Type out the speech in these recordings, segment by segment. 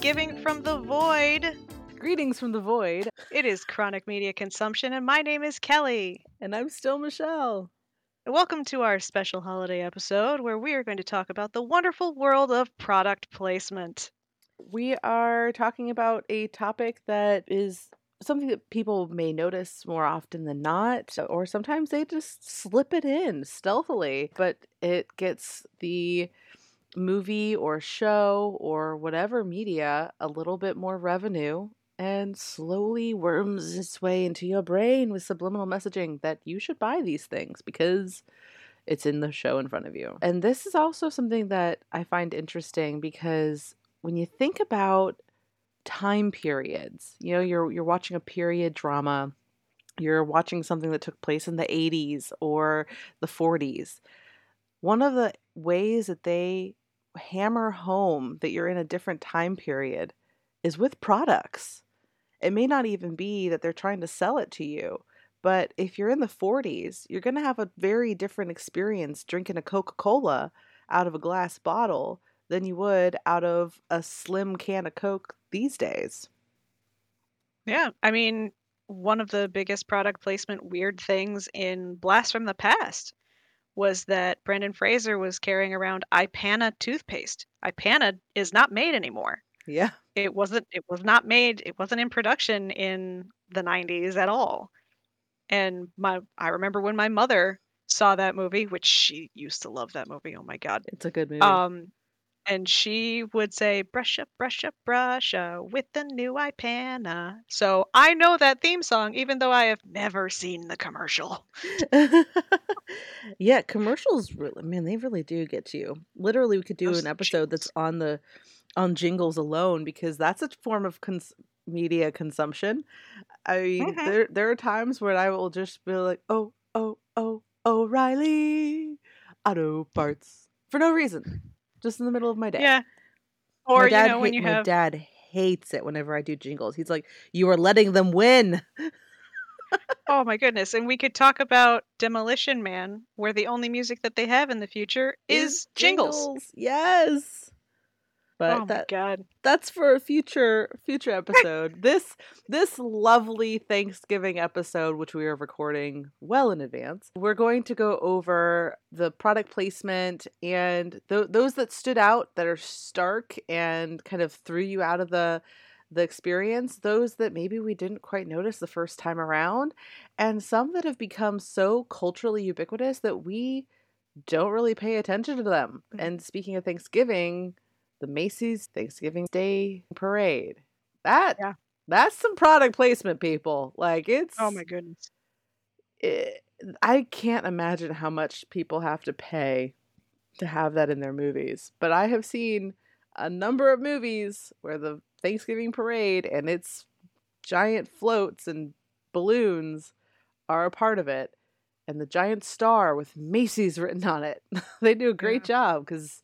Thanksgiving from the void. Greetings from the void. It is chronic media consumption, and my name is Kelly. And I'm still Michelle. Welcome to our special holiday episode where we are going to talk about the wonderful world of product placement. We are talking about a topic that is something that people may notice more often than not, or sometimes they just slip it in stealthily, but it gets the movie or show or whatever media a little bit more revenue and slowly worms its way into your brain with subliminal messaging that you should buy these things because it's in the show in front of you. And this is also something that I find interesting because when you think about time periods, you know, you're you're watching a period drama, you're watching something that took place in the 80s or the 40s. One of the ways that they hammer home that you're in a different time period is with products. It may not even be that they're trying to sell it to you, but if you're in the 40s, you're going to have a very different experience drinking a Coca Cola out of a glass bottle than you would out of a slim can of Coke these days. Yeah, I mean, one of the biggest product placement weird things in Blast from the Past was that Brendan Fraser was carrying around Ipana toothpaste. Ipana is not made anymore. Yeah. It wasn't it was not made, it wasn't in production in the 90s at all. And my I remember when my mother saw that movie, which she used to love that movie. Oh my god. It's a good movie. Um and she would say brush up brush up brush uh, with the new ipana so i know that theme song even though i have never seen the commercial yeah, commercials really man, they really do get to you. Literally we could do Those an episode that's on the on jingles alone because that's a form of cons- media consumption. I mean, Mhm. there there are times when I will just be like, "Oh, oh, oh, O'Reilly Auto Parts" for no reason, just in the middle of my day. yeah My or you know when hate- you my have dad hates it whenever I do jingles. He's like, "You are letting them win." oh my goodness and we could talk about demolition man where the only music that they have in the future is, jingles. Yes. But oh my that god that's for a future future episode. this this lovely Thanksgiving episode, which we are recording well in advance, we're going to go over the product placement and th- those that stood out that are stark and kind of threw you out of the the experience, those that maybe we didn't quite notice the first time around, and some that have become so culturally ubiquitous that we don't really pay attention to them. Mhm. And speaking of Thanksgiving, the Macy's Thanksgiving Day Parade. That Yeah. that's some product placement, people. Like oh it's oh my goodness it, I can't imagine how much people have to pay to have that in their movies. But I have seen a number of movies where the Thanksgiving parade and its giant floats and balloons are a part of it. And the giant star with Macy's written on it. they do a great job because,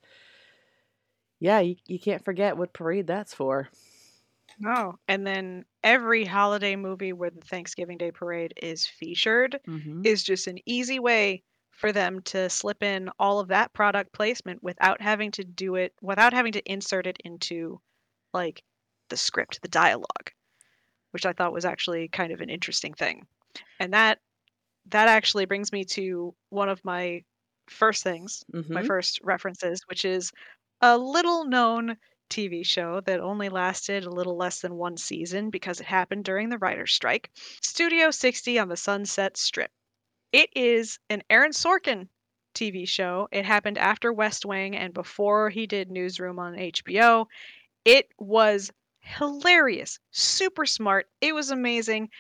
yeah, you, you can't forget what parade that's for. no and then every holiday movie where the thanksgiving day parade is featured Mm-hmm. is just an easy way for them to slip in all of that product placement without having to do it without having to insert it into like the script the dialogue which i thought was actually kind of an interesting thing and that that actually brings me to one of my first things my Mhm. first references which is a little known TV show that only lasted a little less than one season because it happened during the writer's strike. Studio 60 on the Sunset Strip. It is an Aaron Sorkin TV show. It happened after West Wing and before he did Newsroom on HBO. It was hilarious, super smart. It was amazing.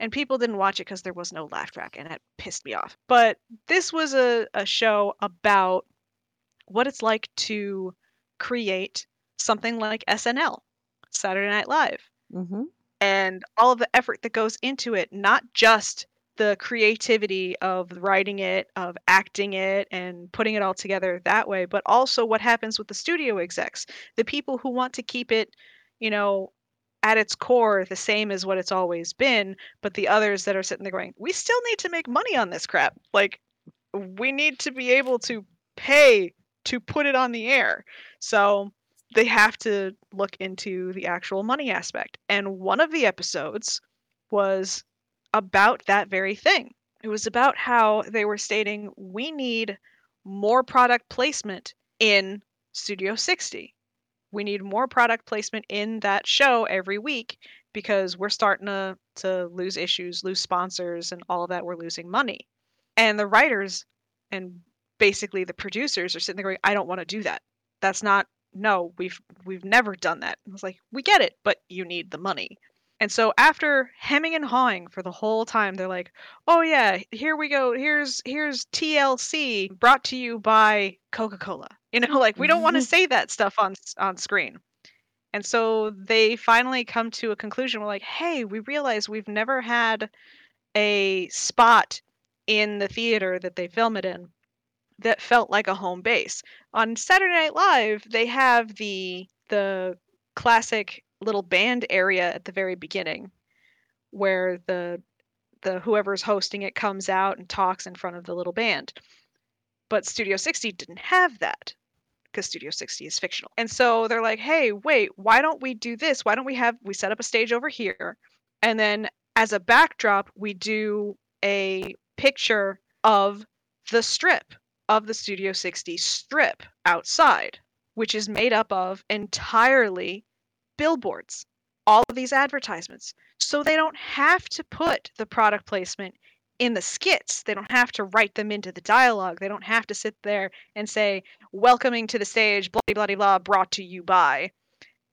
And people didn't watch it because there was no laugh track, and it pissed me off. But this was a, a show about what it's like to create something like SNL, Saturday Night Live, Mhm. and all of the effort that goes into it, not just the creativity of writing it, of acting it, and putting it all together that way, but also what happens with the studio execs, the people who want to keep it, you know, at its core the same as what it's always been, but the others that are sitting there going, we still need to make money on this crap. Like, we need to be able to pay to put it on the air. So they have to look into the actual money aspect. And one of the episodes was about that very thing. It was about how they were stating we need more product placement in Studio 60. We need more product placement in that show every week because we're starting to, to lose issues, lose sponsors, and all of that. We're losing money. And the writers and basically the producers are sitting there going, I don't want to do that. That's not no, we've we've never done that. I was like, we get it, but you need the money. And so after hemming and hawing for the whole time, they're like, "Oh yeah, here we go. Here's here's TLC brought to you by Coca-Cola." You know, like we don't want to mm-hmm. say that stuff on on screen. And so they finally come to a conclusion. We're like, "Hey, we realize we've never had a spot in the theater that they film it in that felt like a home base. On Saturday Night Live, they have the the classic little band area at the very beginning where the the whoever's hosting it comes out and talks in front of the little band. But Studio 60 didn't have that because Studio 60 is fictional. And so they're like, "Hey, wait, why don't we do this? Why don't we have we set up a stage over here and then as a backdrop we do a picture of the strip of the Studio 60 strip outside, which is made up of entirely billboards, all of these advertisements. So they don't have to put the product placement in the skits. They don't have to write them into the dialogue. They don't have to sit there and say, welcoming to the stage, blah, blah, blah, blah, brought to you by.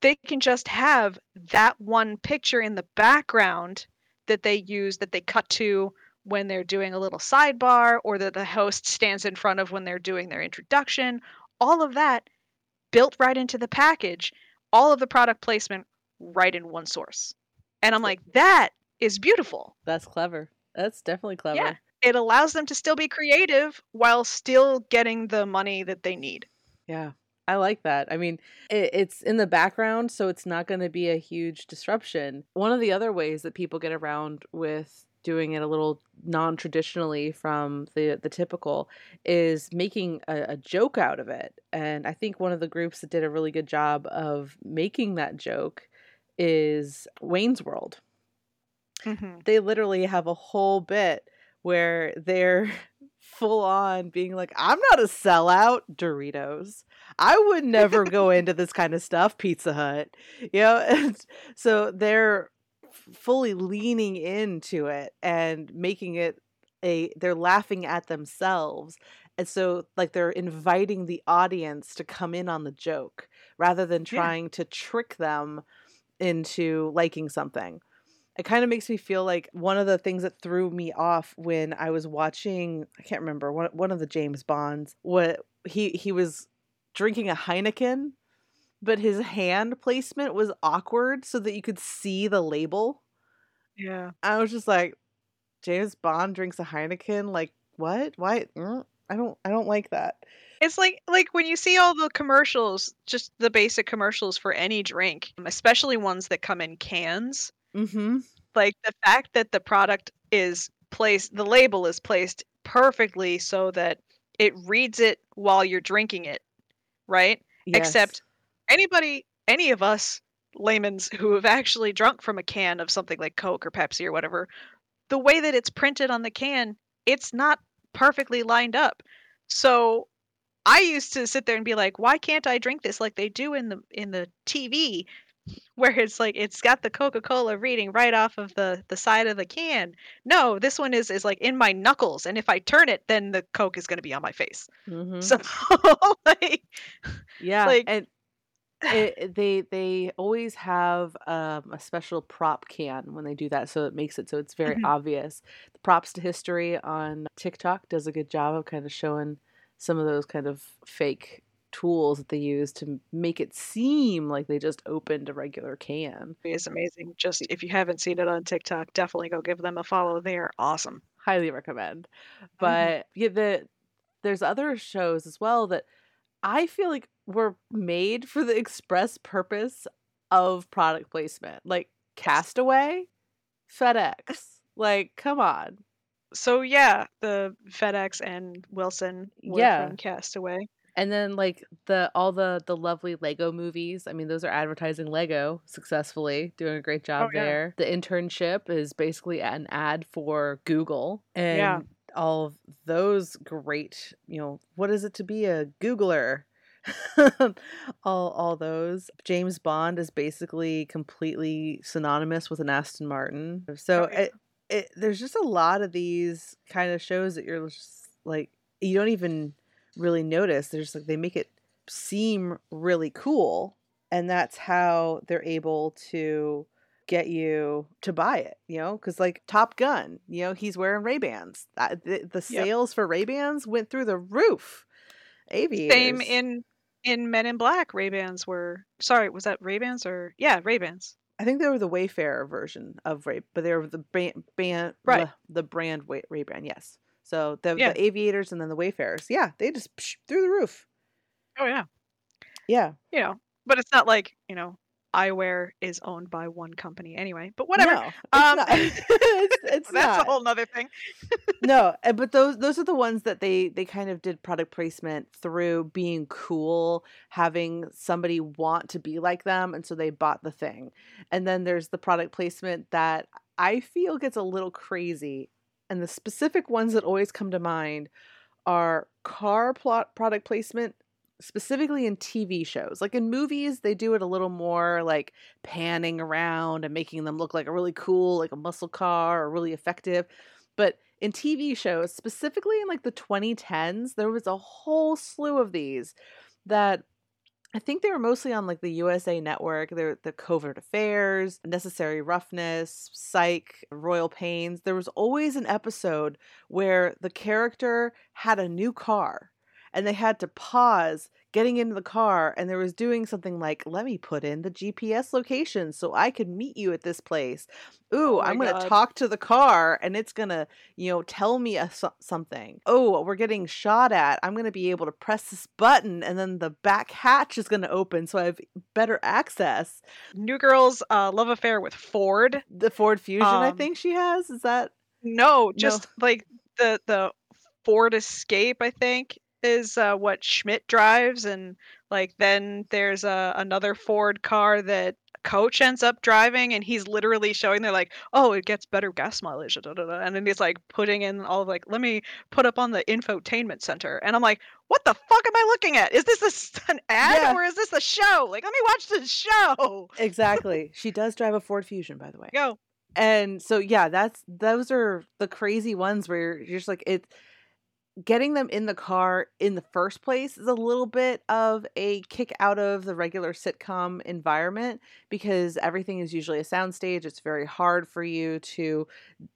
They can just have that one picture in the background that they use, that they cut to when they're doing a little sidebar or that the host stands in front of when they're doing their introduction. All of that built right into the package, all of the product placement right in one source. And I'm like, that is beautiful. That's clever. That's definitely clever. Yeah. It allows them to still be creative while still getting the money that they need. Yeah. I like that. I mean, it, it's in the background, so it's not going to be a huge disruption. One of the other ways that people get around with doing it a little non-traditionally from the the typical is making a, a, joke out of it. And i think one of the groups that did a really good job of making that joke is wayne's world. Mm-hmm. they literally have a whole bit where they're full on being like i'm not a sellout doritos. I would never go into this kind of stuff pizza hut. You know and so they're fully leaning into it and making it a they're laughing at themselves and so like they're inviting the audience to come in on the joke rather than trying yeah. to trick them into liking something it kind of makes me feel like one of the things that threw me off when I was watching I can't remember one one of the James Bonds what he he was drinking a Heineken but his hand placement was awkward so that you could see the label. Yeah. I was just like, James Bond drinks a Heineken. Like, what? Why? Mm, I don't. I don't like that. It's like like when you see all the commercials, just the basic commercials for any drink, especially ones that come in cans. Mm-hmm. Like the fact that the product is placed, the label is placed perfectly so that it reads it while you're drinking it, right? Yes. Except anybody, any of us laymen's who have actually drunk from a can of something like Coke or Pepsi or whatever, the way that it's printed on the can, it's not perfectly lined up. So I used to sit there and be like, why can't I drink this like they do in the in the TV where it's like it's got the Coca-Cola reading right off of the the side of the can. No, this one is is like in my knuckles and if I turn it then the Coke is going to be on my face. Mm-hmm. So like yeah, like and it, they they always have um, a special prop can when they do that, so it makes it so it's very mm-hmm. obvious. The props to history on TikTok does a good job of kind of showing some of those kind of fake tools that they use to make it seem like they just opened a regular can. It's amazing. Just if you haven't seen it on TikTok, definitely go give them a follow. They are awesome. Highly recommend. Mm-hmm. But mm-hmm. yeah, the there's other shows as well that I feel like were made for the express purpose of product placement. Like Castaway, FedEx. Like, come on. So yeah, the FedEx and Wilson were yeah. from Castaway. And then like the all the the lovely Lego movies. I mean, those are advertising Lego successfully, doing a great job Oh, yeah. there. The internship is basically an ad for Google. And Yeah. all of those great, you know, what is it to be a Googler? all all those. James Bond is basically completely synonymous with an Aston Martin. So Oh, yeah. it, it there's just a lot of these kind of shows that you're just like you don't even really notice. There's like they make it seem really cool, and that's how they're able to get you to buy it. You know, because like Top Gun, you know, he's wearing Ray Bans. The, the Yep. sales for Ray Bans went through the roof. Aviators. Same in in Men in Black. Ray Bans were sorry. Was that Ray Bans or yeah Ray Bans? I think they were the Wayfarer version of Ray, but they were the brand, band, Right. the, the brand Ray Ban. Yes. So the, Yeah. the aviators and then the Wayfarers. Yeah, they just psh, through the roof. Oh yeah. Yeah. You know, but it's not like you know eyewear is owned by one company anyway. But whatever. No, it's Um, not. it's, it's That's not. a whole nother thing. no, uh, but those those are the ones that they they kind of did product placement through being cool, having somebody want to be like them, and so they bought the thing. And then there's the product placement that I feel gets a little crazy, and the specific ones that always come to mind are car plot product placement specifically in TV shows. Like in movies, they do it a little more like panning around and making them look like a really cool, like a muscle car or really effective. But in TV shows, specifically in like the 2010s, there was a whole slew of these that I think they were mostly on like the USA Network. They're the Covert Affairs, Necessary Roughness, Psych, Royal Pains. There was always an episode where the character had a new car and they had to pause getting into the car and there was doing something like let me put in the gps location so i can meet you at this place. Ooh Oh i'm gonna talk to the car and it's gonna you know tell me a, so- something. Oh we're getting shot at i'm gonna be able to press this button and then the back hatch is gonna open so i have better access. New Girl's uh, love affair with Ford. the ford fusion i Um, think she has? Is that No, just like the the Ford Escape, I think, is uh, what Schmidt drives, and like then there's uh, another Ford car that Coach ends up driving, and he's literally showing they're like, oh, it gets better gas mileage, da, da, da," and then he's like putting in all of like, let me put up on the infotainment center, and I'm like, what the fuck am I looking at? Is this a an ad Yeah. or is this a show? Like, let me watch the show. exactly she does drive a ford fusion by the way Go. and so yeah that's those are the crazy ones where you're, you're just like it getting them in the car in the first place is a little bit of a kick out of the regular sitcom environment because everything is usually a soundstage it's very hard for you to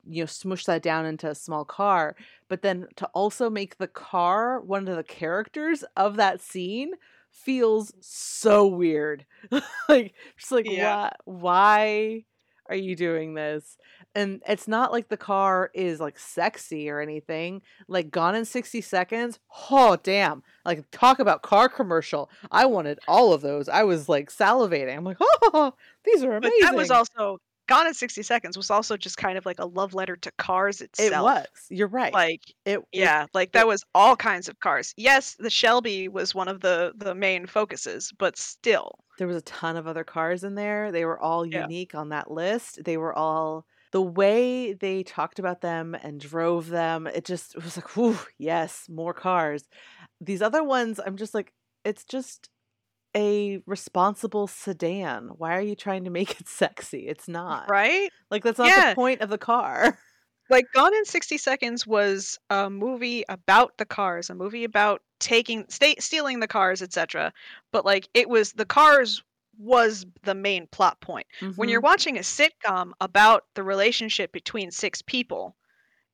you know smush that down into a small car but then to also make the car one of the characters of that scene feels so weird like just like Yeah. why why are you doing this and it's not like the car is like sexy or anything like gone in 60 seconds oh damn like talk about car commercial i wanted all of those i was like salivating i'm like oh these are amazing." But that was also Gone in 60 Seconds was also just kind of like a love letter to cars itself. it was you're right Like, it it- yeah, like that was all kinds of cars. Yes, the Shelby was one of the the main focuses, but still. there was a ton of other cars in there they were all Yeah. unique on that list they were all the way they talked about them and drove them it just it was like whew, yes more cars these other ones i'm just like it's just a responsible sedan why are you trying to make it sexy it's not Right? like that's not Yeah. the point of the car Like Gone in 60 Seconds was a movie about the cars, a movie about taking sta stealing the cars, etc. But like it was the cars was the main plot point. when you're Mhm. watching a sitcom about the relationship between six people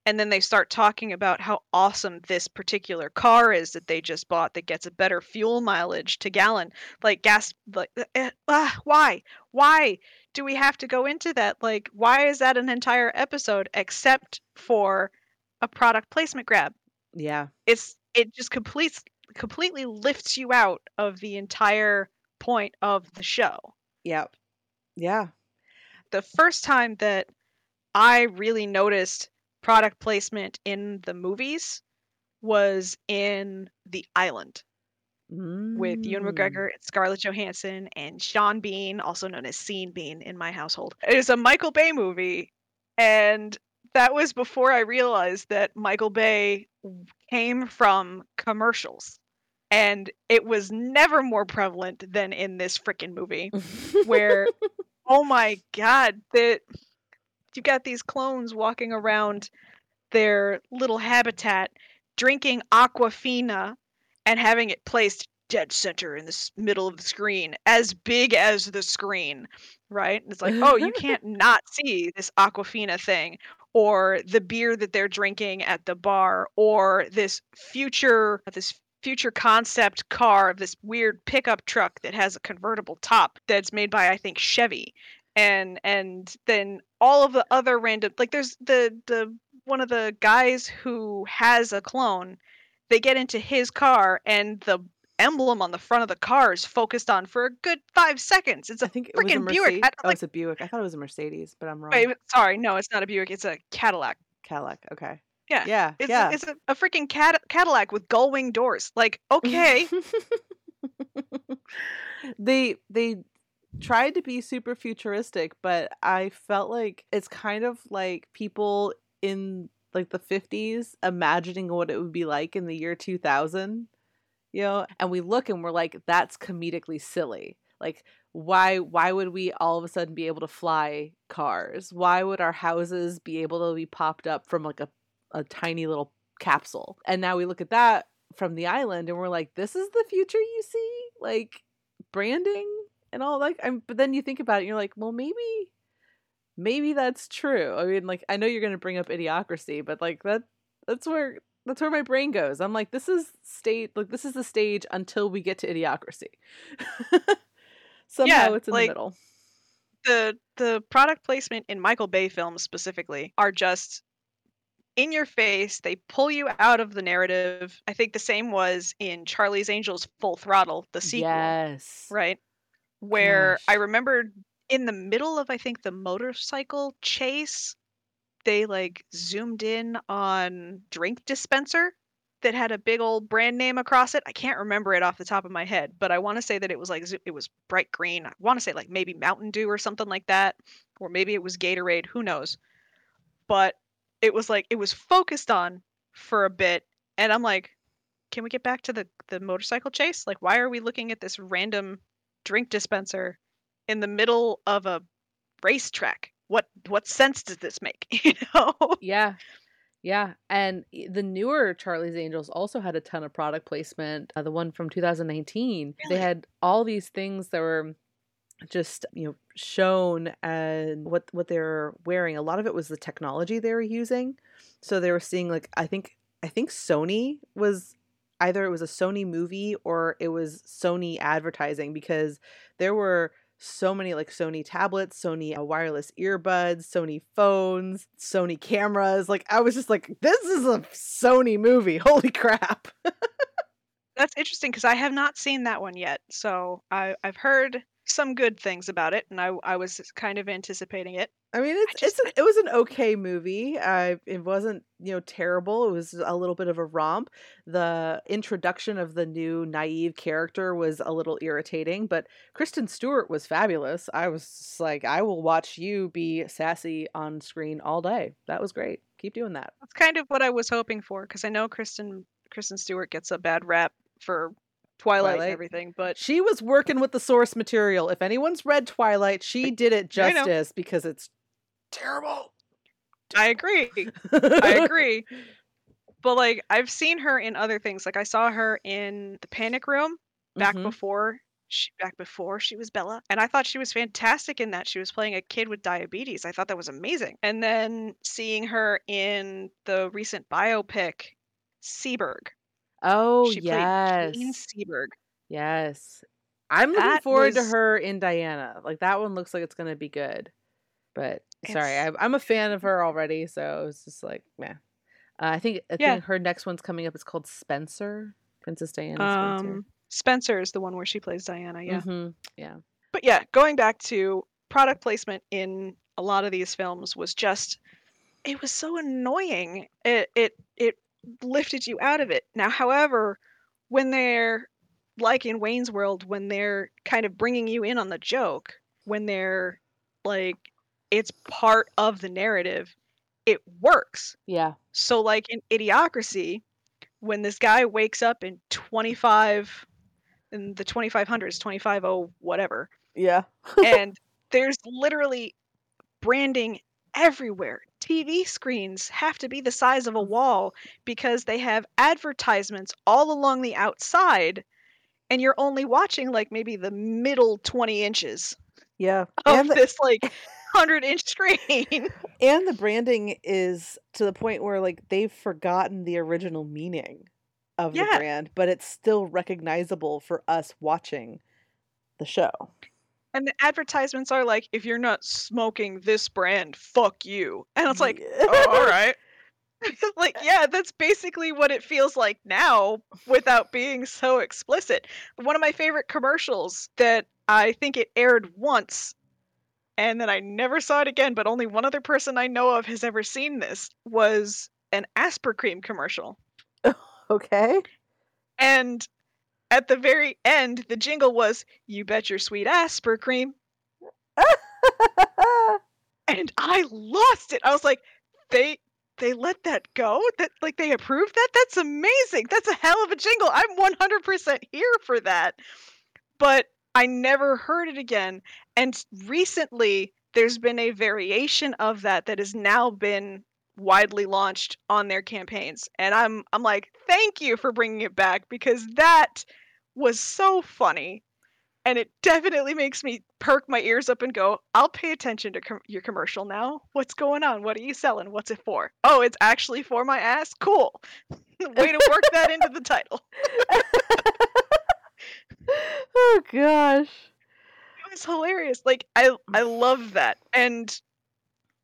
and then they start talking about how awesome this particular car is that they just bought that gets a better fuel mileage to gallon like gas like uh, ah, why why do we have to go into that like why is that an entire episode except for a product placement grab yeah it's it just completes completely lifts you out of the entire point of the show yep yeah the first time that I really noticed product placement in the movies was in The Island. with Ewan Mm. McGregor, Scarlett Johansson, and Sean Bean, also known as Scene Bean in my household. It is a Michael Bay movie, and that was before I realized that Michael Bay came from commercials. And it was never more prevalent than in this freaking movie, where, oh my god, that you got these clones walking around their little habitat, drinking Aquafina, and having it placed dead center in the middle of the screen, as big as the screen, right? And it's like, oh, you can't not see this Aquafina thing, or the beer that they're drinking at the bar, or this future this future concept car of this weird pickup truck that has a convertible top that's made by I think Chevy. And and then all of the other random like there's the the one of the guys who has a clone, they get into his car and the emblem on the front of the car is focused on for a good five seconds. It's a I think it was a freaking Buick. I, Oh, like, it's a Buick. I thought it was a Mercedes, but I'm wrong. wait, sorry, no, it's not a Buick. It's a Cadillac. Cadillac. Okay. Yeah, Yeah. It's yeah. a, it's a, a freaking Cad- Cadillac with gull wing doors. Like, okay, they they tried to be super futuristic, but I felt like it's kind of like people in like the 50s imagining what it would be like in the year 2000, you know? And we look and we're like that's comedically silly. Like why why would we all of a sudden be able to fly cars? Why would our houses be able to be popped up from like a a tiny little capsule? And now we look at that from the island and we're like this is the future you see? Like branding and all like I'm but then you think about it and you're like, well maybe maybe that's true. I mean like I know you're going to bring up idiocracy, but like that that's where that's where my brain goes. I'm like this is state like this is the stage until we get to idiocracy. Somehow Yeah, it's in like- the middle. the the product placement in Michael Bay films specifically are just in your face. They pull you out of the narrative. I think the same was in Charlie's Angels Full Throttle, the sequel, Yes. right? Where I Gosh. remember in the middle of I think the motorcycle chase, they like zoomed in on drink dispenser that had a big old brand name across it. I can't remember it off the top of my head, but I want to say that it was like it was bright green. I want to say like maybe Mountain Dew or something like that, or maybe it was Gatorade. Who knows? But it was like it was focused on for a bit, and I'm like, can we get back to the the motorcycle chase? Like, why are we looking at this random drink dispenser in the middle of a racetrack? What what sense does this make? You know? Yeah. Yeah. And the newer Charlie's Angels also had a ton of product placement. Uh, the one from 2019, they had all these things that were just, you know, shown and what what they're wearing. A lot of it was the technology they were using. So they were seeing like I think I think Sony was either it was a Sony movie or it was Sony advertising because there were so many like Sony tablets, Sony uh, wireless earbuds, Sony phones, Sony cameras. Like I was just like, this is a Sony movie. Holy crap! That's interesting because I have not seen that one yet. So I I've heard some good things about it, and I I was kind of anticipating it. I mean, it's just- it's an, it was an okay movie. I it wasn't you know terrible. It was a little bit of a romp. The introduction of the new naive character was a little irritating, but Kristen Stewart was fabulous. I was like, I will watch you be sassy on screen all day. That was great. Keep doing that. That's kind of what I was hoping for because I know Kristen Kristen Stewart gets a bad rap for Twilight, Twilight. and everything, but She was working with the source material. If anyone's read Twilight, she did it justice because it's terrible. I agree. I agree. But like I've seen her in other things. Like I saw her in The Panic Room back Mhm. before she back before she was Bella, and I thought she was fantastic in that. She was playing a kid with diabetes. I thought that was amazing. And then seeing her in the recent biopic Seberg. Oh she yes, Jane Seberg. yes. I'm looking That forward was- to her in Diana. Like that one looks like it's gonna be good. But sorry, It's- I, I'm a fan of her already, so it's just like, meh. Uh, I think I Yeah. think her next one's coming up. It's called Spencer, Princess Diana Spencer. Um, Spencer is the one where she plays Diana. Yeah. Mhm, yeah. but yeah, going back to product placement in a lot of these films was just it was so annoying. It it it lifted you out of it. Now, however, when they're like in Wayne's World when they're kind of bringing you in on the joke, when they're like it's part of the narrative, it works. Yeah. So like in Idiocracy, when this guy wakes up in 25 in the 2500s, 250 whatever, Yeah. and there's literally branding everywhere. TV screens have to be the size of a wall because they have advertisements all along the outside, and you're only watching like maybe the middle 20 inches Yeah. of And the, this like 100 inch screen. and the branding is to the point where like they've forgotten the original meaning of the brand, but it's still recognizable for us watching the show. And the advertisements are like, if you're not smoking this brand, fuck you. And it's like, oh, all right. like, eh. yeah, that's basically what it feels like now without being so explicit. One of my favorite commercials that I think it aired once and then I never saw it again, but only one other person I know of has ever seen this was an Aspercreme commercial. okay. And at the very end, the jingle was, You bet your sweet Aspercreme. and I lost it. I was like, they they let that go? That like they approved that? That's amazing. That's a hell of a jingle. I'm 100% here for that. But I never heard it again. And recently there's been a variation of that that has now been widely launched on their campaigns. And I'm I'm like, "Thank you for bringing it back because that was so funny." and it definitely makes me perk my ears up and go, I'll pay attention to com- your commercial now. What's going on? What are you selling? What's it for? Oh, it's actually for my ass? Cool. Way to work that into the title. oh gosh. It was hilarious. Like I I love that. And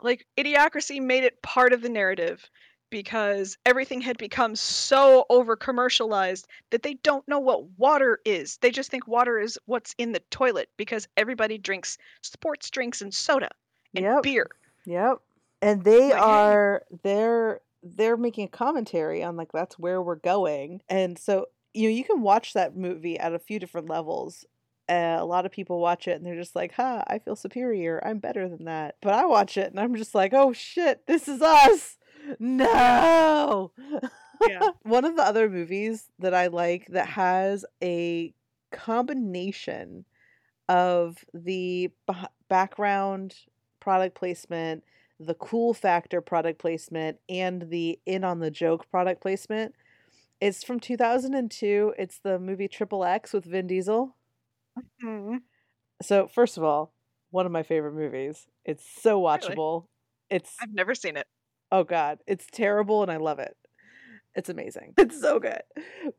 like Idiocracy made it part of the narrative because everything had become so over commercialized that they don't know what water is. They just think water is what's in the toilet because everybody drinks sports drinks and soda and Yep. beer. Yep. And they are they're they're making a commentary on like that's where we're going. And so you know you can watch that movie at a few different levels. Uh, a lot of people watch it and they're just like, "Ha, I feel superior. I'm better than that." But I watch it and I'm just like, "Oh shit, this is us." No. Yeah. One of the other movies that I like that has a combination of the beh- background product placement, the cool factor product placement, and the in on the joke product placement. It's from 2002. It's the movie Triple X with Vin Diesel. Mhm. So, first of all, one of my favorite movies. It's so Really? watchable. It's I've never seen it. Oh god, it's terrible and I love it. It's amazing. It's so good.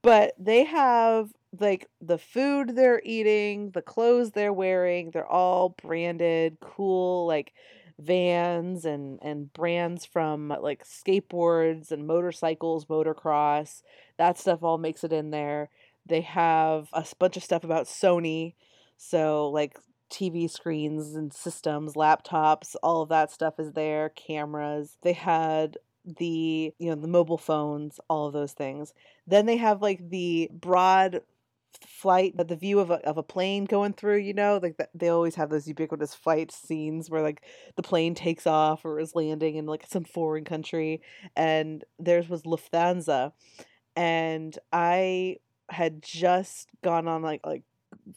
But they have like the food they're eating, the clothes they're wearing, they're all branded, cool like vans and and brands from like skateboards and motorcycles, motocross. That stuff all makes it in there. They have a bunch of stuff about Sony. So like TV screens and systems, laptops, all of that stuff is there, cameras. They had the, you know, the mobile phones, all of those things. Then they have like the broad flight but the view of a, of a plane going through you know like that they always have those ubiquitous flight scenes where like the plane takes off or is landing in like some foreign country and theirs was lufthansa and i had just gone on like like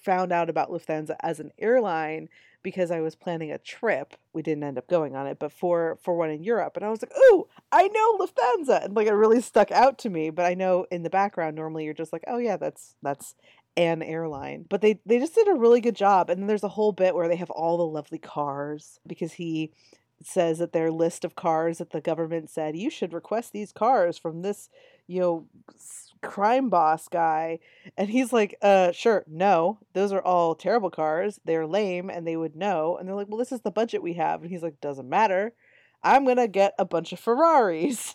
found out about Lufthansa as an airline because I was planning a trip. We didn't end up going on it, but for for one in Europe, and I was like, "Ooh, I know Lufthansa," and like it really stuck out to me. But I know in the background, normally you're just like, "Oh yeah, that's that's an airline." But they they just did a really good job. And then there's a whole bit where they have all the lovely cars because he says that their list of cars that the government said you should request these cars from this you know crime boss guy and he's like, uh, sure, no, those are all terrible cars. They're lame and they would know. And they're like, well, this is the budget we have. And he's like, doesn't matter. I'm going to get a bunch of Ferraris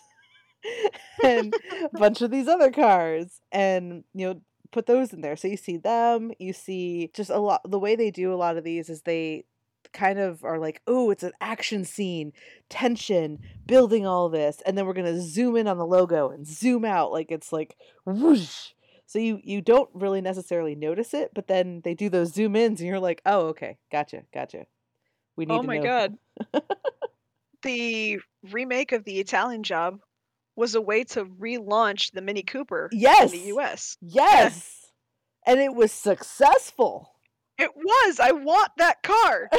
and a bunch of these other cars and, you know, put those in there. So you see them, you see just a lot. The way they do a lot of these is they kind of are like, oh, it's an action scene, tension, building all this. And then we're going to zoom in on the logo and zoom out like it's like whoosh So you you don't really necessarily notice it, but then they do those zoom ins and you're like, "Oh, okay. Gotcha. Gotcha." We need Oh to my god. the remake of the Italian Job was a way to relaunch the Mini Cooper Yes. in the US. Yes. And it was successful. It was. I want that car.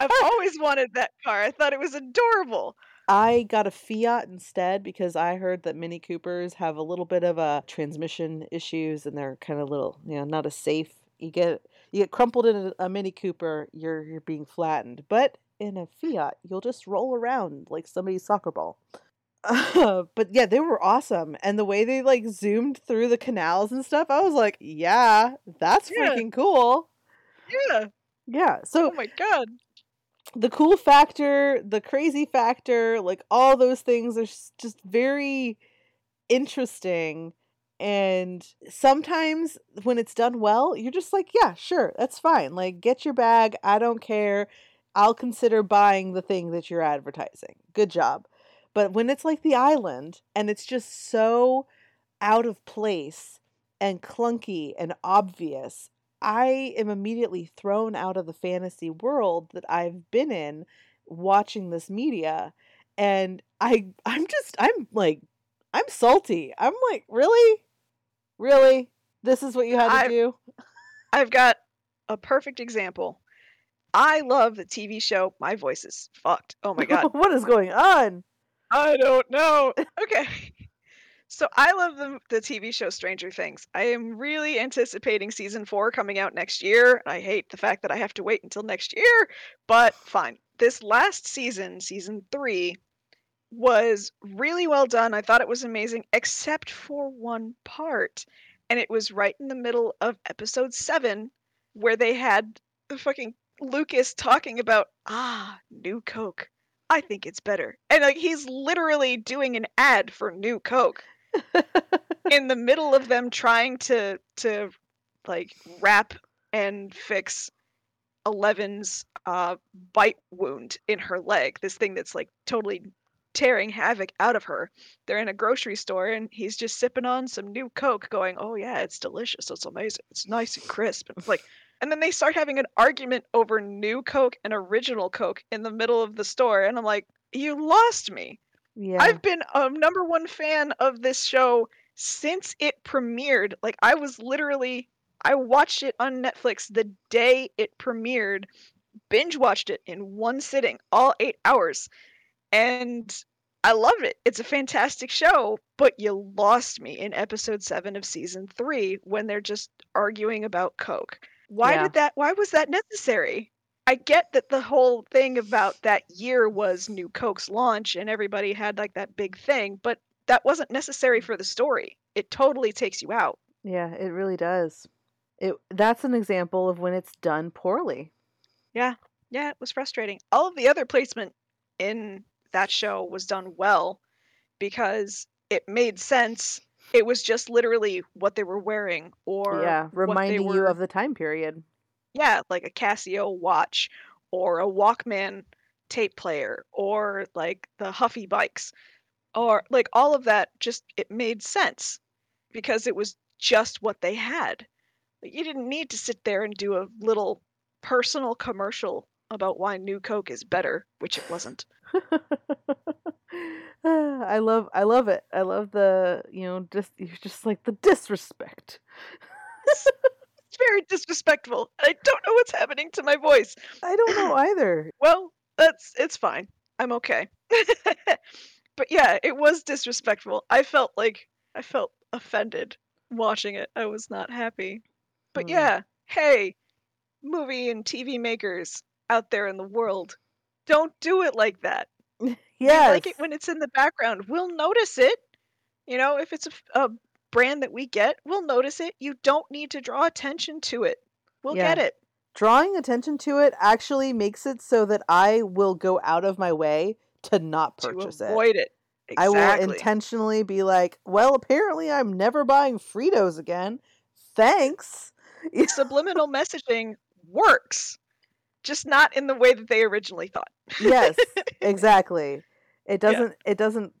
I've always wanted that car. I thought it was adorable. I got a Fiat instead because I heard that Mini Coopers have a little bit of a transmission issues and they're kind of little, you know, not as safe. You get you get crumpled in a, a Mini Cooper, you're you're being flattened. But in a Fiat, you'll just roll around like somebody's soccer ball. but yeah, they were awesome, and the way they like zoomed through the canals and stuff, I was like, yeah, that's Yeah. freaking cool. Yeah. Yeah. So Oh my god. the cool factor, the crazy factor, like all those things are just very interesting. And sometimes when it's done well, you're just like, yeah, sure, that's fine. Like, get your bag. I don't care. I'll consider buying the thing that you're advertising. Good job. But when it's like The Island and it's just so out of place and clunky and obvious, I am immediately thrown out of the fantasy world that I've been in watching this media and I I'm just I'm like I'm salty. I'm like, really? Really? This is what you had to I- do? I've got a perfect example. I love the TV show My Voice is Fucked. Oh my god. what is going on? I don't know. Okay. So I love the, the TV show Stranger Things. I am really anticipating season four coming out next year. I hate the fact that I have to wait until next year, but fine. This last season, season three, was really well done. I thought it was amazing, except for one part. And it was right in the middle of episode seven, where they had the fucking Lucas talking about, ah, new Coke. I think it's better. And like he's literally doing an ad for new Coke in the middle of them trying to to like wrap and fix Eleven's uh bite wound in her leg. This thing that's like totally tearing havoc out of her. They're in a grocery store and he's just sipping on some new Coke going, "Oh yeah, it's delicious. It's amazing. It's nice and crisp." And it's like and then they start having an argument over new Coke and original Coke in the middle of the store and I'm like, "You lost me." Yeah. I've been a number one fan of this show since it premiered. Like I was literally I watched it on Netflix the day it premiered, binge watched it in one sitting, all 8 hours. And I love it. It's a fantastic show, but you lost me in episode 7 of season 3 when they're just arguing about Coke. Why Yeah. did that why was that necessary? I get that the whole thing about that year was New Coke's launch and everybody had like that big thing, but that wasn't necessary for the story. It totally takes you out. Yeah, it really does. It that's an example of when it's done poorly. Yeah, Yeah, it was frustrating. All of the other placement in that show was done well because it made sense. It was just literally what they were wearing or yeah, what they reminding you of the time period. Yeah, like a Casio watch or a Walkman tape player or like the Huffy bikes or like all of that just it made sense because it was just what they had. You didn't need to sit there and do a little personal commercial about why New Coke is better, which it wasn't. I love I love it. I love the, you know, just you're just like the disrespect. Very disrespectful. and I don't know what's happening to my voice. I don't know either. Well, that's it's fine. I'm okay. but yeah, it was disrespectful. I felt like I felt offended watching it. I was not happy. But Hmm. yeah, hey, movie and TV makers out there in the world, don't do it like that. yeah, like it when it's in the background. We'll notice it. You know, if it's a, a brand that we get, we'll notice it. You don't need to draw attention to it. We'll Yeah. get it. Drawing attention to it actually makes it so that I will go out of my way to not purchase to it. avoid it. I will intentionally be like, well, apparently I'm never buying Fritos again. Thanks. subliminal messaging works, just not in the way that they originally thought. yes, exactly. It doesn't it doesn't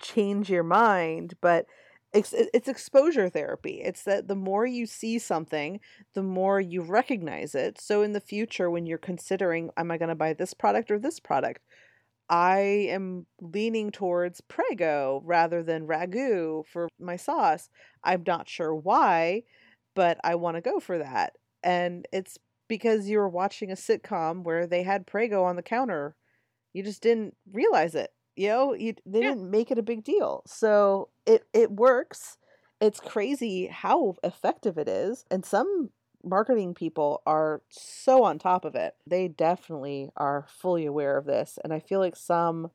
change your mind, but It's, it's exposure therapy. It's that the more you see something, the more you recognize it. So in the future, when you're considering, am I going to buy this product or this product? I am leaning towards Prego rather than Ragu for my sauce. I'm not sure why, but I want to go for that. And it's because you were watching a sitcom where they had Prego on the counter. You just didn't realize it. You know, you, they Yeah. didn't make it a big deal. So it it works. It's crazy how effective it is. And some marketing people are so on top of it. They definitely are fully aware of this. And I feel like some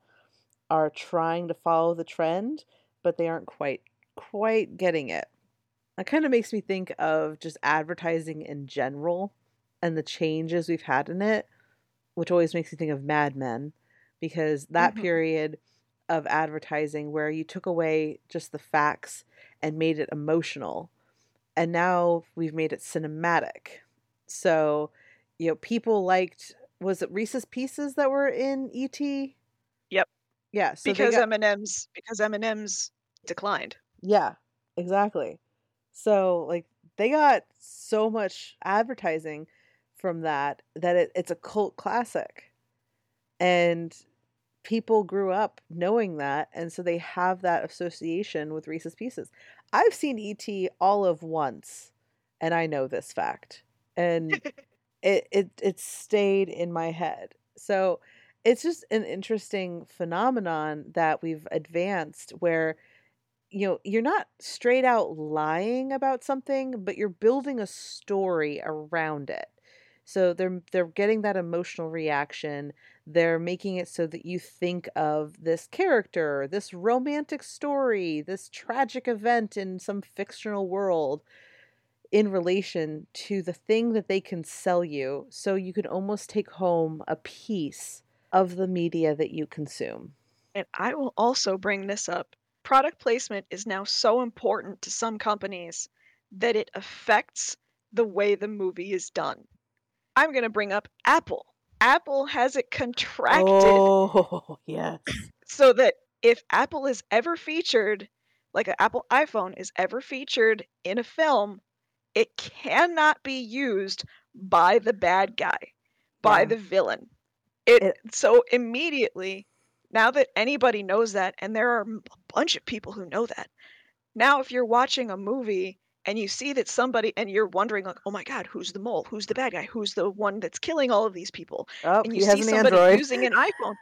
are trying to follow the trend, but they aren't quite quite getting it. That kind of makes me think of just advertising in general and the changes we've had in it, which always makes me think of Mad Men because that Mhm. period of advertising where you took away just the facts and made it emotional and now we've made it cinematic. So, you know, people liked was it Reese's Pieces that were in ET? Yep. Yeah, so because got M&M's because M&M's declined. yeah, exactly. So like they got so much advertising from that that it, it's a cult classic. And people grew up knowing that and so they have that association with Reese's Pieces. I've seen ET all of once and I know this fact. And it it it stayed in my head. So it's just an interesting phenomenon that we've advanced where you know you're not straight out lying about something but you're building a story around it so they're they're getting that emotional reaction they're making it so that you think of this character this romantic story this tragic event in some fictional world in relation to the thing that they can sell you so you can almost take home a piece of the media that you consume And I will also bring this up. Product placement is now so important to some companies that it affects the way the movie is done. I'm going to bring up Apple. Apple has it contracted oh yes so that if Apple is ever featured, like an Apple iPhone is ever featured in a film, it cannot be used by the bad guy, by Yeah. the villain. It, It- so immediately, now that anybody knows that, and there are a bunch of people who know that, now if you're watching a movie and you see that somebody and you're wondering like, oh my god, who's the mole? Who's the bad guy? Who's the one that's killing all of these people? Oh, and you see an somebody Android. using an iPhone.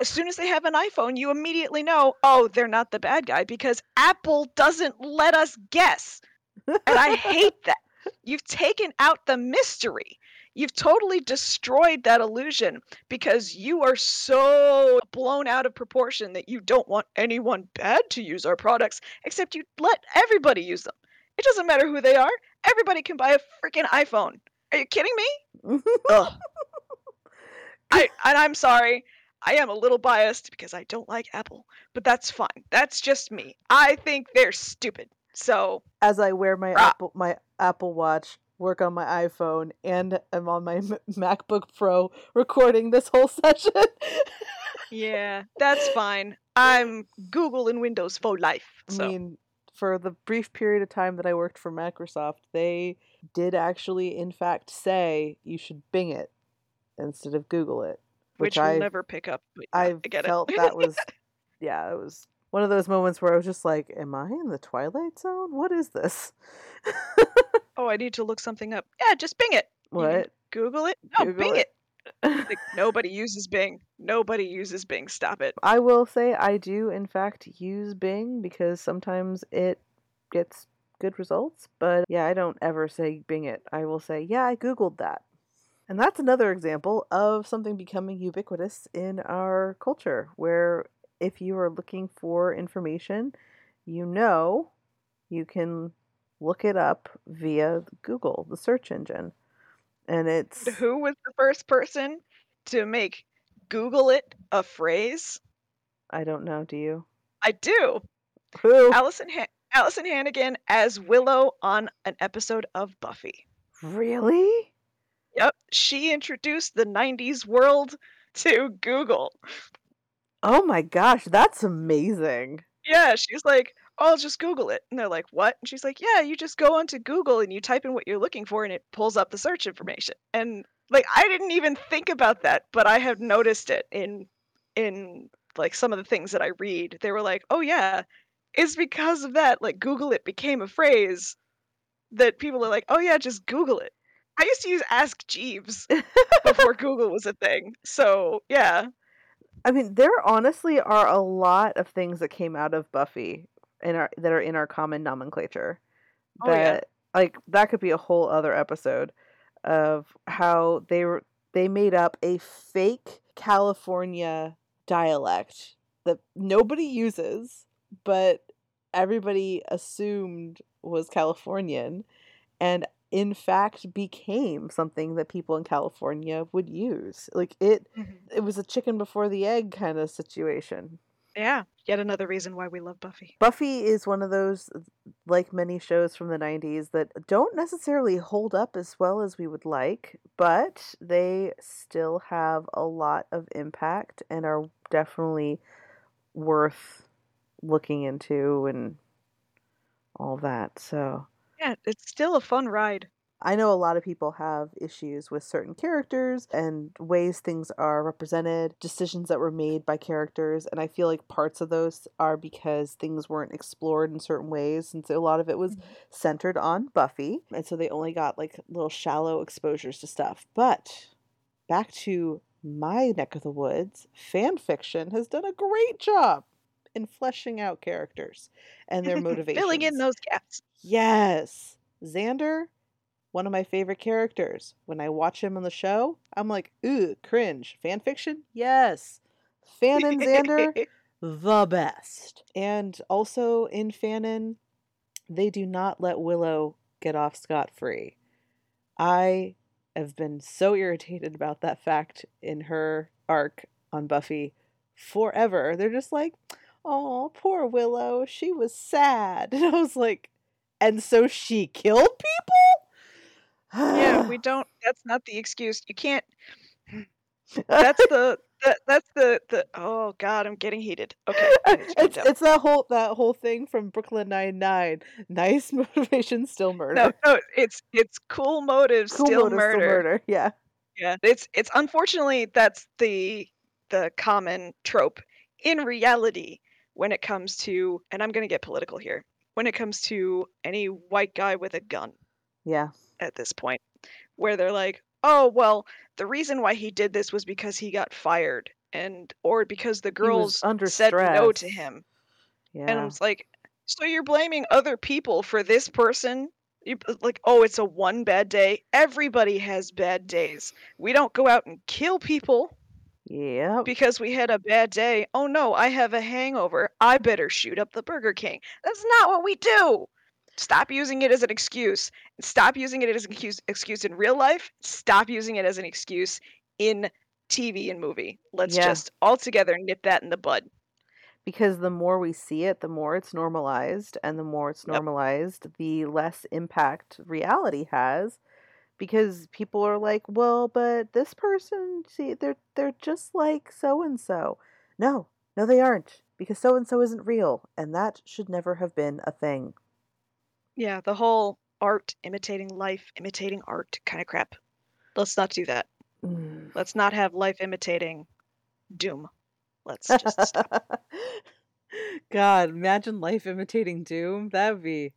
As soon as they have an iPhone, you immediately know, oh, they're not the bad guy because Apple doesn't let us guess. And I hate that. You've taken out the mystery. You've totally destroyed that illusion because you are so blown out of proportion that you don't want anyone bad to use our products, except you let everybody use them. It doesn't matter who they are. Everybody can buy a freaking iPhone. Are you kidding me? I and I'm sorry. I am a little biased because I don't like Apple, but that's fine. That's just me. I think they're stupid. So, As I wear my Ah. Apple my Apple Watch, work on my iPhone, and I'm on my M- MacBook Pro recording this whole session. yeah, that's fine. I'm Google and Windows for life. So, I mean, for the brief period of time that I worked for Microsoft, they did actually, in fact, say you should Bing it instead of Google it, which which, I never pick up. I felt it. that was, yeah, it was one of those moments where I was just like, "Am I in the Twilight Zone? What is this? oh, I need to look something up. Yeah, just Bing it. What?" Google it. No, Google Bing it. it. Like, nobody uses Bing. Nobody uses Bing. Stop it. I will say I do, in fact, use Bing because sometimes it gets good results. But yeah, I don't ever say Bing it. I will say, yeah, I Googled that. And that's another example of something becoming ubiquitous in our culture, where if you are looking for information, you know you can look it up via Google, the search engine. And it's. Who was the first person to make Google it a phrase? I don't know, do you? I do. Who? Alyson ha- Alyson Hannigan as Willow on an episode of Buffy. Really? Yep, she introduced the 90s world to Google. Oh my gosh, that's amazing. Yeah, she's like, I'll just Google it. And they're like, what? And she's like, yeah, you just go onto Google and you type in what you're looking for and it pulls up the search information. And like, I didn't even think about that, but I have noticed it in, in like some of the things that I read. They were like, oh yeah, it's because of that. Like Google it became a phrase that people are like, oh yeah, just Google it. I used to use Ask Jeeves before Google was a thing. So yeah. I mean, there honestly are a lot of things that came out of Buffy in our that are in our common nomenclature. Oh, yeah. That like that could be a whole other episode of how they were they made up a fake California dialect that nobody uses, but everybody assumed was Californian and in fact became something that people in California would use. Like it mm-hmm. it was a chicken before the egg kind of situation. Yeah. Yet another reason why we love Buffy. Buffy is one of those, like many shows from the 90s, that don't necessarily hold up as well as we would like, but they still have a lot of impact and are definitely worth looking into and all that. So, Yeah, it's still a fun ride. I know a lot of people have issues with certain characters and ways things are represented, decisions that were made by characters, and I feel like parts of those are because things weren't explored in certain ways, and so a lot of it was mm-hmm. centered on Buffy, and so they only got like little shallow exposures to stuff. But back to my neck of the woods, fan fiction has done a great job in fleshing out characters and their motivations. Filling in those gaps. Yes. Xander, one of my favorite characters. When I watch him on the show, I'm like, ooh, cringe. Fan fiction? Yes. Fanon Xander, the best. And also in Fanon, they do not let Willow get off scot free. I have been so irritated about that fact in her arc on Buffy forever. They're just like, oh, poor Willow. She was sad. And I was like, and so she killed people? Yeah, we don't that's not the excuse. You can't that's the that, that's the the oh god, I'm getting heated. Okay. I need to calm it's down. it's that whole that whole thing from Brooklyn Nine Nine. Nice motivation, still murder. no, no, it's it's cool motives, cool still, motive, murder. still murder. Yeah. Yeah, it's it's unfortunately that's the the common trope in reality when it comes to and I'm going to get political here. When it comes to any white guy with a gun Yeah. at this point where they're like, "Oh, well, the reason why he did this was because he got fired and or because the girls under said no to him." Yeah. And it's like, so you're blaming other people for this person? You like, oh, it's a one bad day. Everybody has bad days. We don't go out and kill people Yep. because we had a bad day. Oh no, I have a hangover. I better shoot up the Burger King. That's not what we do. Stop using it as an excuse. Stop using it as an excuse, excuse in real life. Stop using it as an excuse in TV and movie. Let's Yeah. just all together nip that in the bud. because the more we see it, the more it's normalized, and the more it's Yep. normalized, the less impact reality has. Because people are like, well, but this person, see, they're they're just like so and so. No, no, they aren't, because so and so isn't real, and that should never have been a thing. Yeah, the whole art imitating life, imitating art kind of crap. Let's not do that. Mm. Let's not have life imitating doom. Let's just stop. God, imagine life imitating Doom. That'd be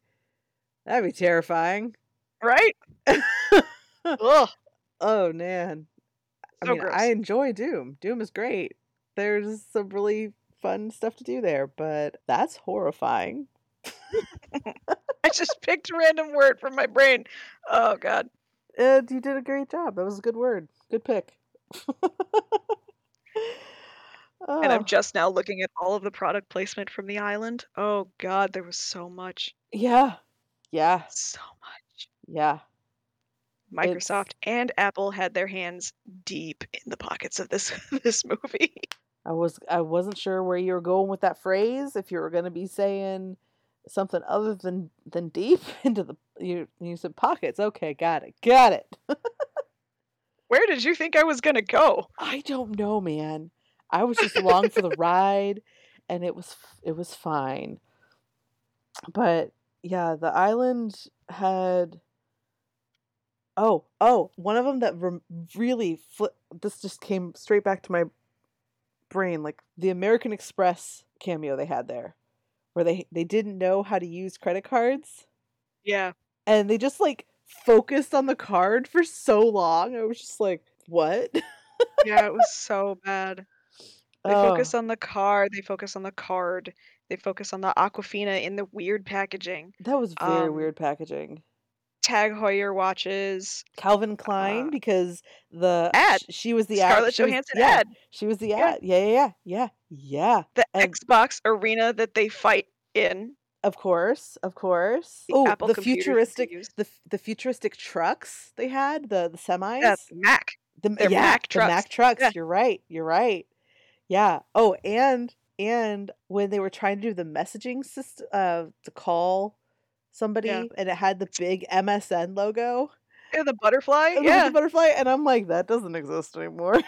that'd be terrifying. Right? Ugh. Oh man. I So mean, gross. I enjoy Doom. Doom is great. There's some really fun stuff to do there, but that's horrifying. I just picked a random word from my brain. Oh god. And you did a great job. That was a good word. Good pick. And I'm oh, just now looking at all of the product placement from the island. Oh god, there was so much. yeah. Yeah. So much. Yeah. Microsoft and Apple had their hands deep in the pockets of this this movie. I was I wasn't sure where you were going with that phrase. If you were going to be saying something other than than deep into the you you said pockets. Okay, got it, got it. Where did you think I was gonna go? I don't know, man. I was just along for the ride, and it was it was fine. but yeah, the island had. Oh, oh, one of them that rem- really fli- this just came straight back to my brain, like the American Express cameo they had there, where they they didn't know how to use credit cards, Yeah. and they just like focused on the card for so long. I was just like, what? Yeah, it was so bad. They oh, focus on the card, they focus on the card, they focus on the Aquafina in the weird packaging. that was very Um, weird packaging. Tag Heuer watches, Calvin Klein uh, because the ad. sh- she was the ad. Scarlett was Johansson yeah. ad. She was the Yeah. ad. Yeah, yeah, yeah, yeah, yeah. The And Xbox arena that they fight in. of course, of course. The Oh, Apple the computers that they futuristic, the the futuristic trucks they had, the the semis, the Mack. the They're yeah, Mack the Mack trucks. trucks. Yeah. You're right. You're right. Yeah. Oh, and and when they were trying to do the messaging system, uh, to call somebody, Yeah. and it had the big MSN logo, Yeah, the butterfly. and Yeah. the butterfly, and I'm like, that doesn't exist anymore.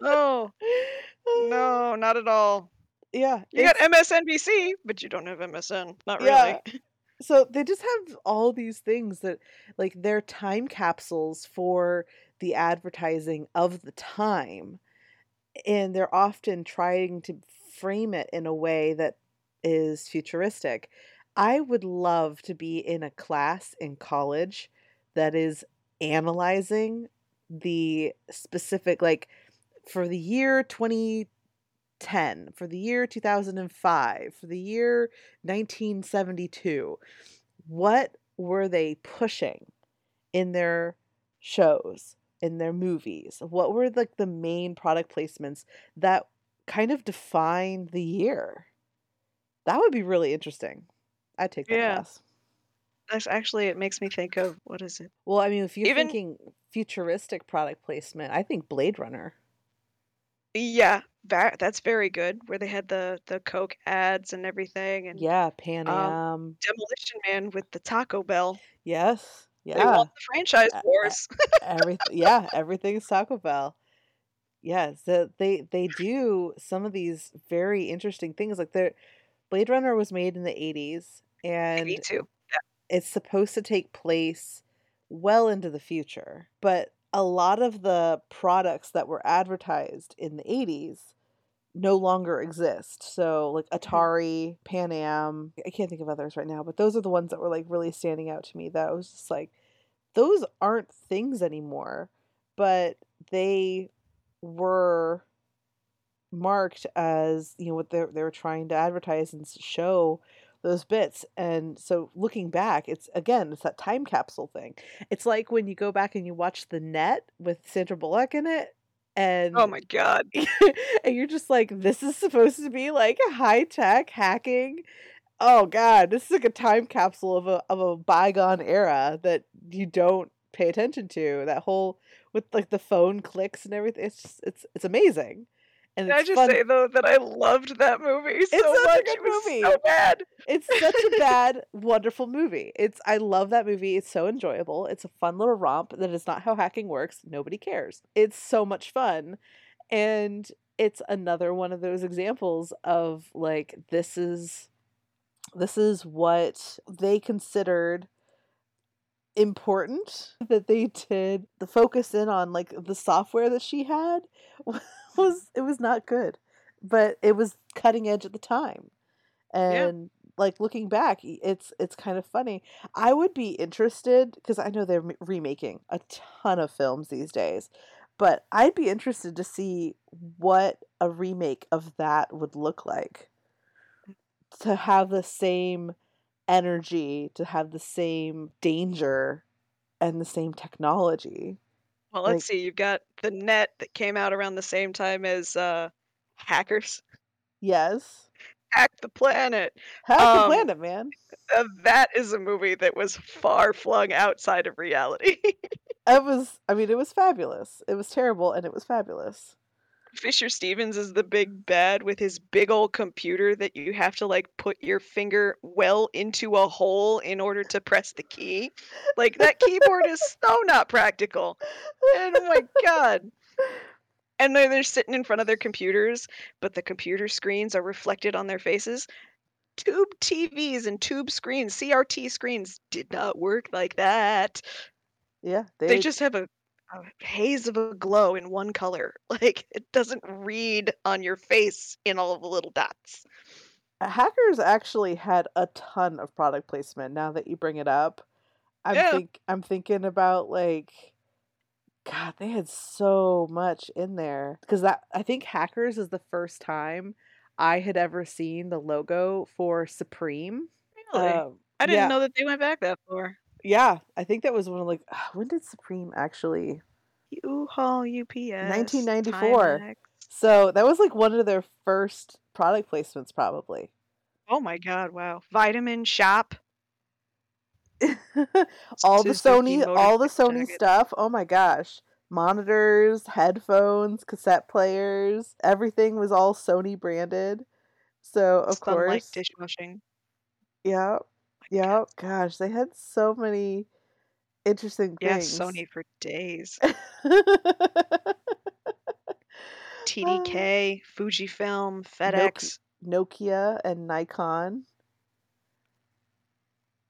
No, no, not at all. Yeah, You got MSNBC, but you don't have MSN. Not yeah. really. So they just have all these things that like they're time capsules for the advertising of the time and they're often trying to frame it in a way that is futuristic. I would love to be in a class in college that is analyzing the specific like for the year 2010, for the year 2005, for the year 1972. What were they pushing in their shows, in their movies? What were like the main product placements that kind of defined the year? That would be really interesting. I'd take that Yeah. class. That's actually it makes me think of what is it? Well, I mean, if you're Even thinking futuristic product placement, I think Blade Runner. yeah, that that's very good. Where they had the the Coke ads and everything, and Yeah, Pan um, Am. Demolition Man with the Taco Bell. Yes. They Yeah. won the franchise wars. Everything. Yeah, everything's Taco Bell. Yes, the, they they do some of these very interesting things. Like the Blade Runner was made in the 80s Me and too. it's supposed to take place well into the future. But a lot of the products that were advertised in the 80s no longer exist. So like Mhm. Atari, Pan Am, I can't think of others right now, but those are the ones that were like really standing out to me that I was just like those aren't things anymore, but they were marked as you know what they they were trying to advertise and show those bits and so looking back it's again it's that time capsule thing. It's like when you go back and you watch the net with sandra bullock in it And Oh my god. and you're just like this is supposed to be like high tech hacking. Oh god this is like a time capsule of a of a bygone era that you don't pay attention to that whole with like the phone clicks and everything it's just it's it's amazing and Can I just fun say though that I loved that movie so it's such much. a good It was movie. so bad. it's such a bad wonderful movie. It's i love that movie. It's so enjoyable. It's a fun little romp that is not how hacking works. Nobody cares. It's so much fun. And it's another one of those examples of like this is this is what they considered important that they did the focus in on like the software that she had was it was not good but it was cutting edge at the time. Yeah. and like looking back it's it's kind of funny. I would be interested because i know they're remaking a ton of films these days but i'd be interested to see what a remake of that would look like to have the same energy to have the same danger and the same technology Well, let's like see. You've got the net that came out around the same time as uh, Hackers. yes Hack the Planet. hack the Um, planet man uh, that is a movie that was far flung outside of reality. it was i mean it was fabulous it was terrible and it was fabulous Fisher Stevens is the big bad with his big old computer that you have to like put your finger well into a hole in order to press the key. Like that keyboard is so not practical. And oh my god. And then they're sitting in front of their computers, but the computer screens are reflected on their faces. tube TVs and tube screens, CRT screens did not work like that. Yeah, They just have a, a haze of a glow in one color. Like it doesn't read on your face in all of the little dots. Hackers actually had a ton of product placement. Now that you bring it up, I'm Yeah. think I'm thinking about like, God, they had so much in there because that I think Hackers is the first time I had ever seen the logo for Supreme. Really? Um, I didn't yeah, know that they went back that far. Yeah, I think that was one of like when did Supreme actually? U-Haul, UPS, 1994. Timex. So that was like one of their first product placements, probably. Oh my God! Wow. Vitamin Shoppe. all the Sony, all the Sony jacket. stuff. Oh my gosh. Monitors, headphones, cassette players, everything was all Sony branded. So, of Sunlight course, dishwashing. yeah, Yeah. Gosh, they had so many interesting things. Sony for days. TDK, Fujifilm, FedEx. Nokia and Nikon.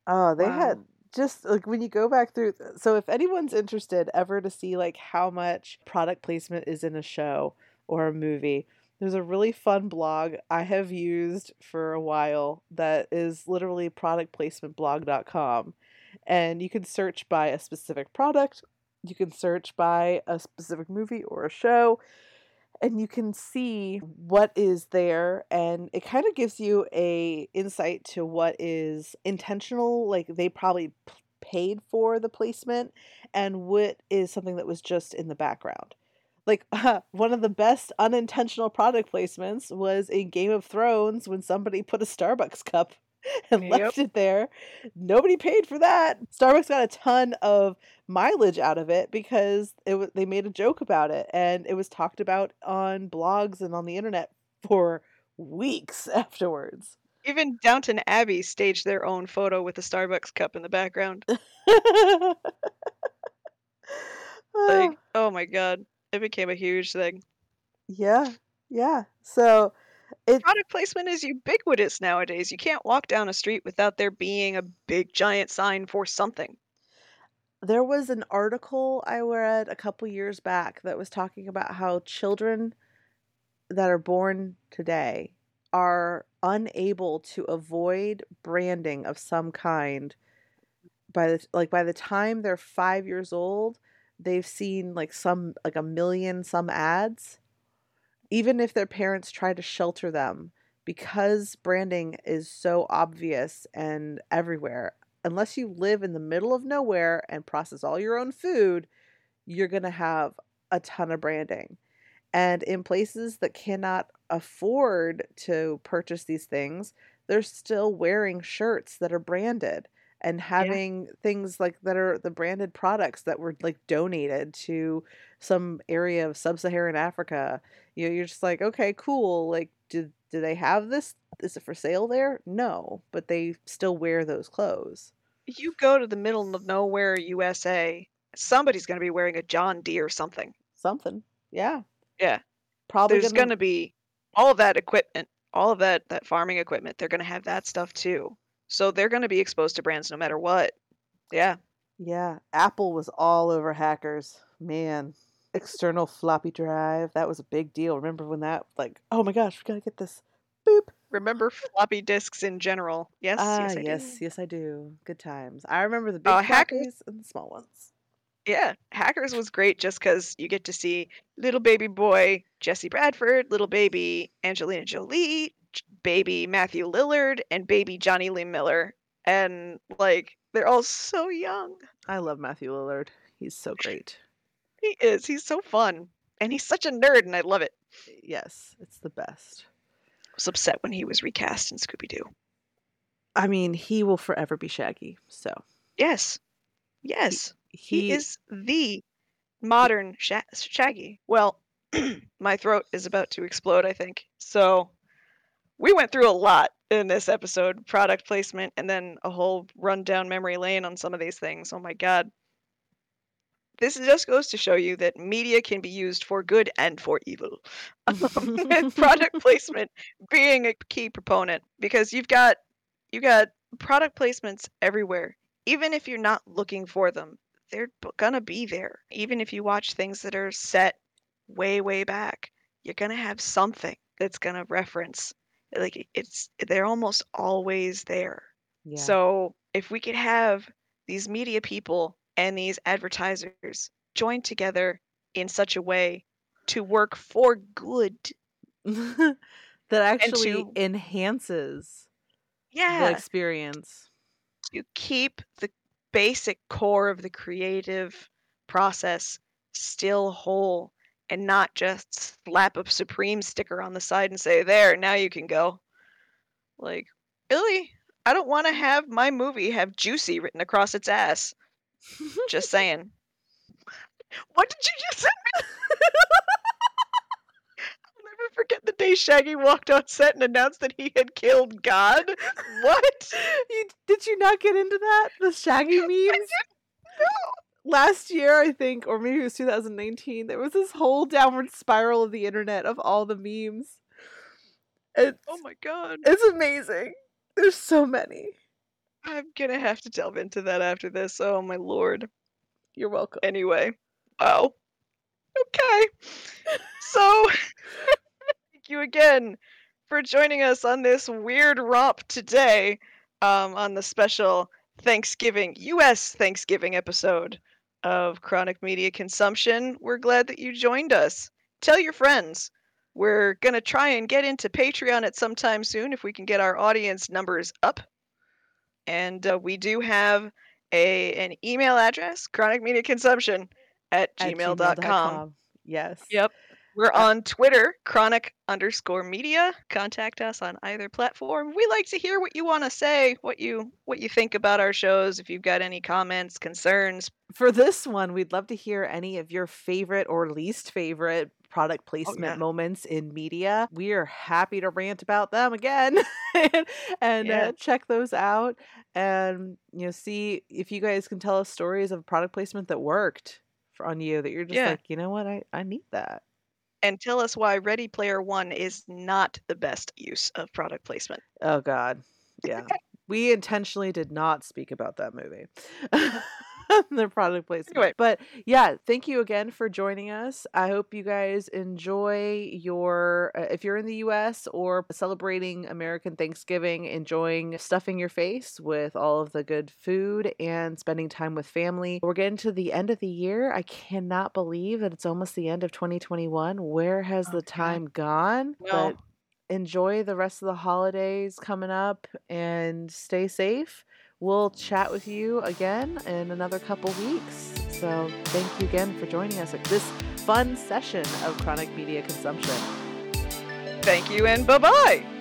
Oh, they had just like when you go back through. So, if anyone's interested ever to see like how much product placement is in a show or a movie, there's a really fun blog I have used for a while that is literally productplacementblog.com. And you can search by a specific product, you can search by a specific movie or a show, and you can see what is there and it kind of gives you a insight to what is intentional like they probably p- paid for the placement and what is something that was just in the background like one of the best unintentional product placements was in game of thrones when somebody put a starbucks cup and Yep. left it there nobody paid for that starbucks got a ton of mileage out of it because it was they made a joke about it and it was talked about on blogs and on the internet for weeks afterwards. Even Downton Abbey staged their own photo with a Starbucks cup in the background. Like, oh my God. It became a huge thing. yeah, yeah. So it Product placement is ubiquitous nowadays. You can't walk down a street without there being a big giant sign for something. there was an article I read a couple years back that was talking about how children that are born today are unable to avoid branding of some kind by the like by the time they're 5 years old they've seen like some like a million some ads even if their parents try to shelter them because branding is so obvious and everywhere unless you live in the middle of nowhere and process all your own food you're going to have a ton of branding. And in places that cannot afford to purchase these things they're still wearing shirts that are branded and having things like that are the branded products that were like donated to some area of sub-Saharan Africa. You know, you're just like, okay, cool. Like, do do they have this? Is it for sale there? No, but they still wear those clothes. You go to the middle of nowhere USA, somebody's going to be wearing a John Deere something. Something, yeah. Yeah. Probably There's going to be all of that equipment, all of that that farming equipment. They're going to have that stuff too. So they're going to be exposed to brands no matter what. Yeah. Yeah, Apple was all over hackers. Man, external floppy drive. That was a big deal. Remember when that like, oh my gosh, we got to get this. Boop. Remember floppy disks in general? Yes, Ah, yes, I yes, do. yes, I do. Good times. I remember the big Uh, hackers- and the small ones. Yeah, Hackers was great just because you get to see little baby boy Jesse Bradford, little baby Angelina Jolie, baby Matthew Lillard, and baby Jonny Lee Miller. And like, they're all so young. I love Matthew Lillard. He's so great. He is. He's so fun. And he's such a nerd, and I love it. Yes, it's the best. I was upset when he was recast in Scooby Doo. I mean, he will forever be Shaggy. So Yes. Yes. He, he, is the modern Sha- Shaggy. Well, my throat is about to explode, I think. So we went through a lot in this episode product placement and then a whole run down memory lane on some of these things. Oh my God. this just goes to show you that media can be used for good and for evil. Um, with product placement being a key proponent because you've got you've got product placements everywhere. Even if you're not looking for them, they're gonna be there. Even if you watch things that are set way way back, you're gonna have something that's gonna reference. Like it's they're almost always there. Yeah. So if we could have these media people and these advertisers join together in such a way to work for good. that actually to- enhances the Yeah. experience. To keep the basic core of the creative process still whole and not just slap a Supreme sticker on the side and say, there, now you can go. Like, really? I don't want to have my movie have juicy written across its ass. Just saying. What did you just say? I'll never forget the day Shaggy walked on set and announced that he had killed God. What? you, did you not get into that? The Shaggy memes? Last year, I think, or maybe it was 2019, there was this whole downward spiral of the internet of all the memes. It's, Oh my god. it's amazing. There's so many. I'm gonna have to delve into that after this. Oh my lord. You're welcome. Anyway. Wow. Okay. So, thank you again for joining us on this weird romp today um, on the special Thanksgiving, U.S. Thanksgiving episode of Chronic Media Consumption. We're glad that you joined us. Tell your friends. We're going to try and get into Patreon at some time soon if we can get our audience numbers up. And uh, we do have a an email address, chronicmediaconsumption at At gmail.com. Yes. Yep. We're Uh, on Twitter, chronic underscore media. Contact us on either platform. We like to hear what you want to say, what you what you think about our shows. If you've got any comments, concerns, For this one, we'd love to hear any of your favorite or least favorite product placement yeah. moments in media. We are happy to rant about them again and, and Yeah. uh, check those out and you know see if you guys can tell us stories of product placement that worked for, on you that you're just Yeah. like, you know what, I, I need that. And tell us why Ready Player One is not the best use of product placement. Oh God, yeah. we intentionally did not speak about that movie. the product placement. Anyway. But yeah, thank you again for joining us. I hope you guys enjoy your uh, if you're in the US or celebrating American Thanksgiving, enjoying stuffing your face with all of the good food and spending time with family. We're getting to the end of the year. I cannot believe that it's almost the end of 2021. Where has Oh, the time gone? Well, But enjoy the rest of the holidays coming up and stay safe. We'll chat with you again in another couple weeks. So, thank you again for joining us at this fun session of chronic media consumption. thank you and bye bye.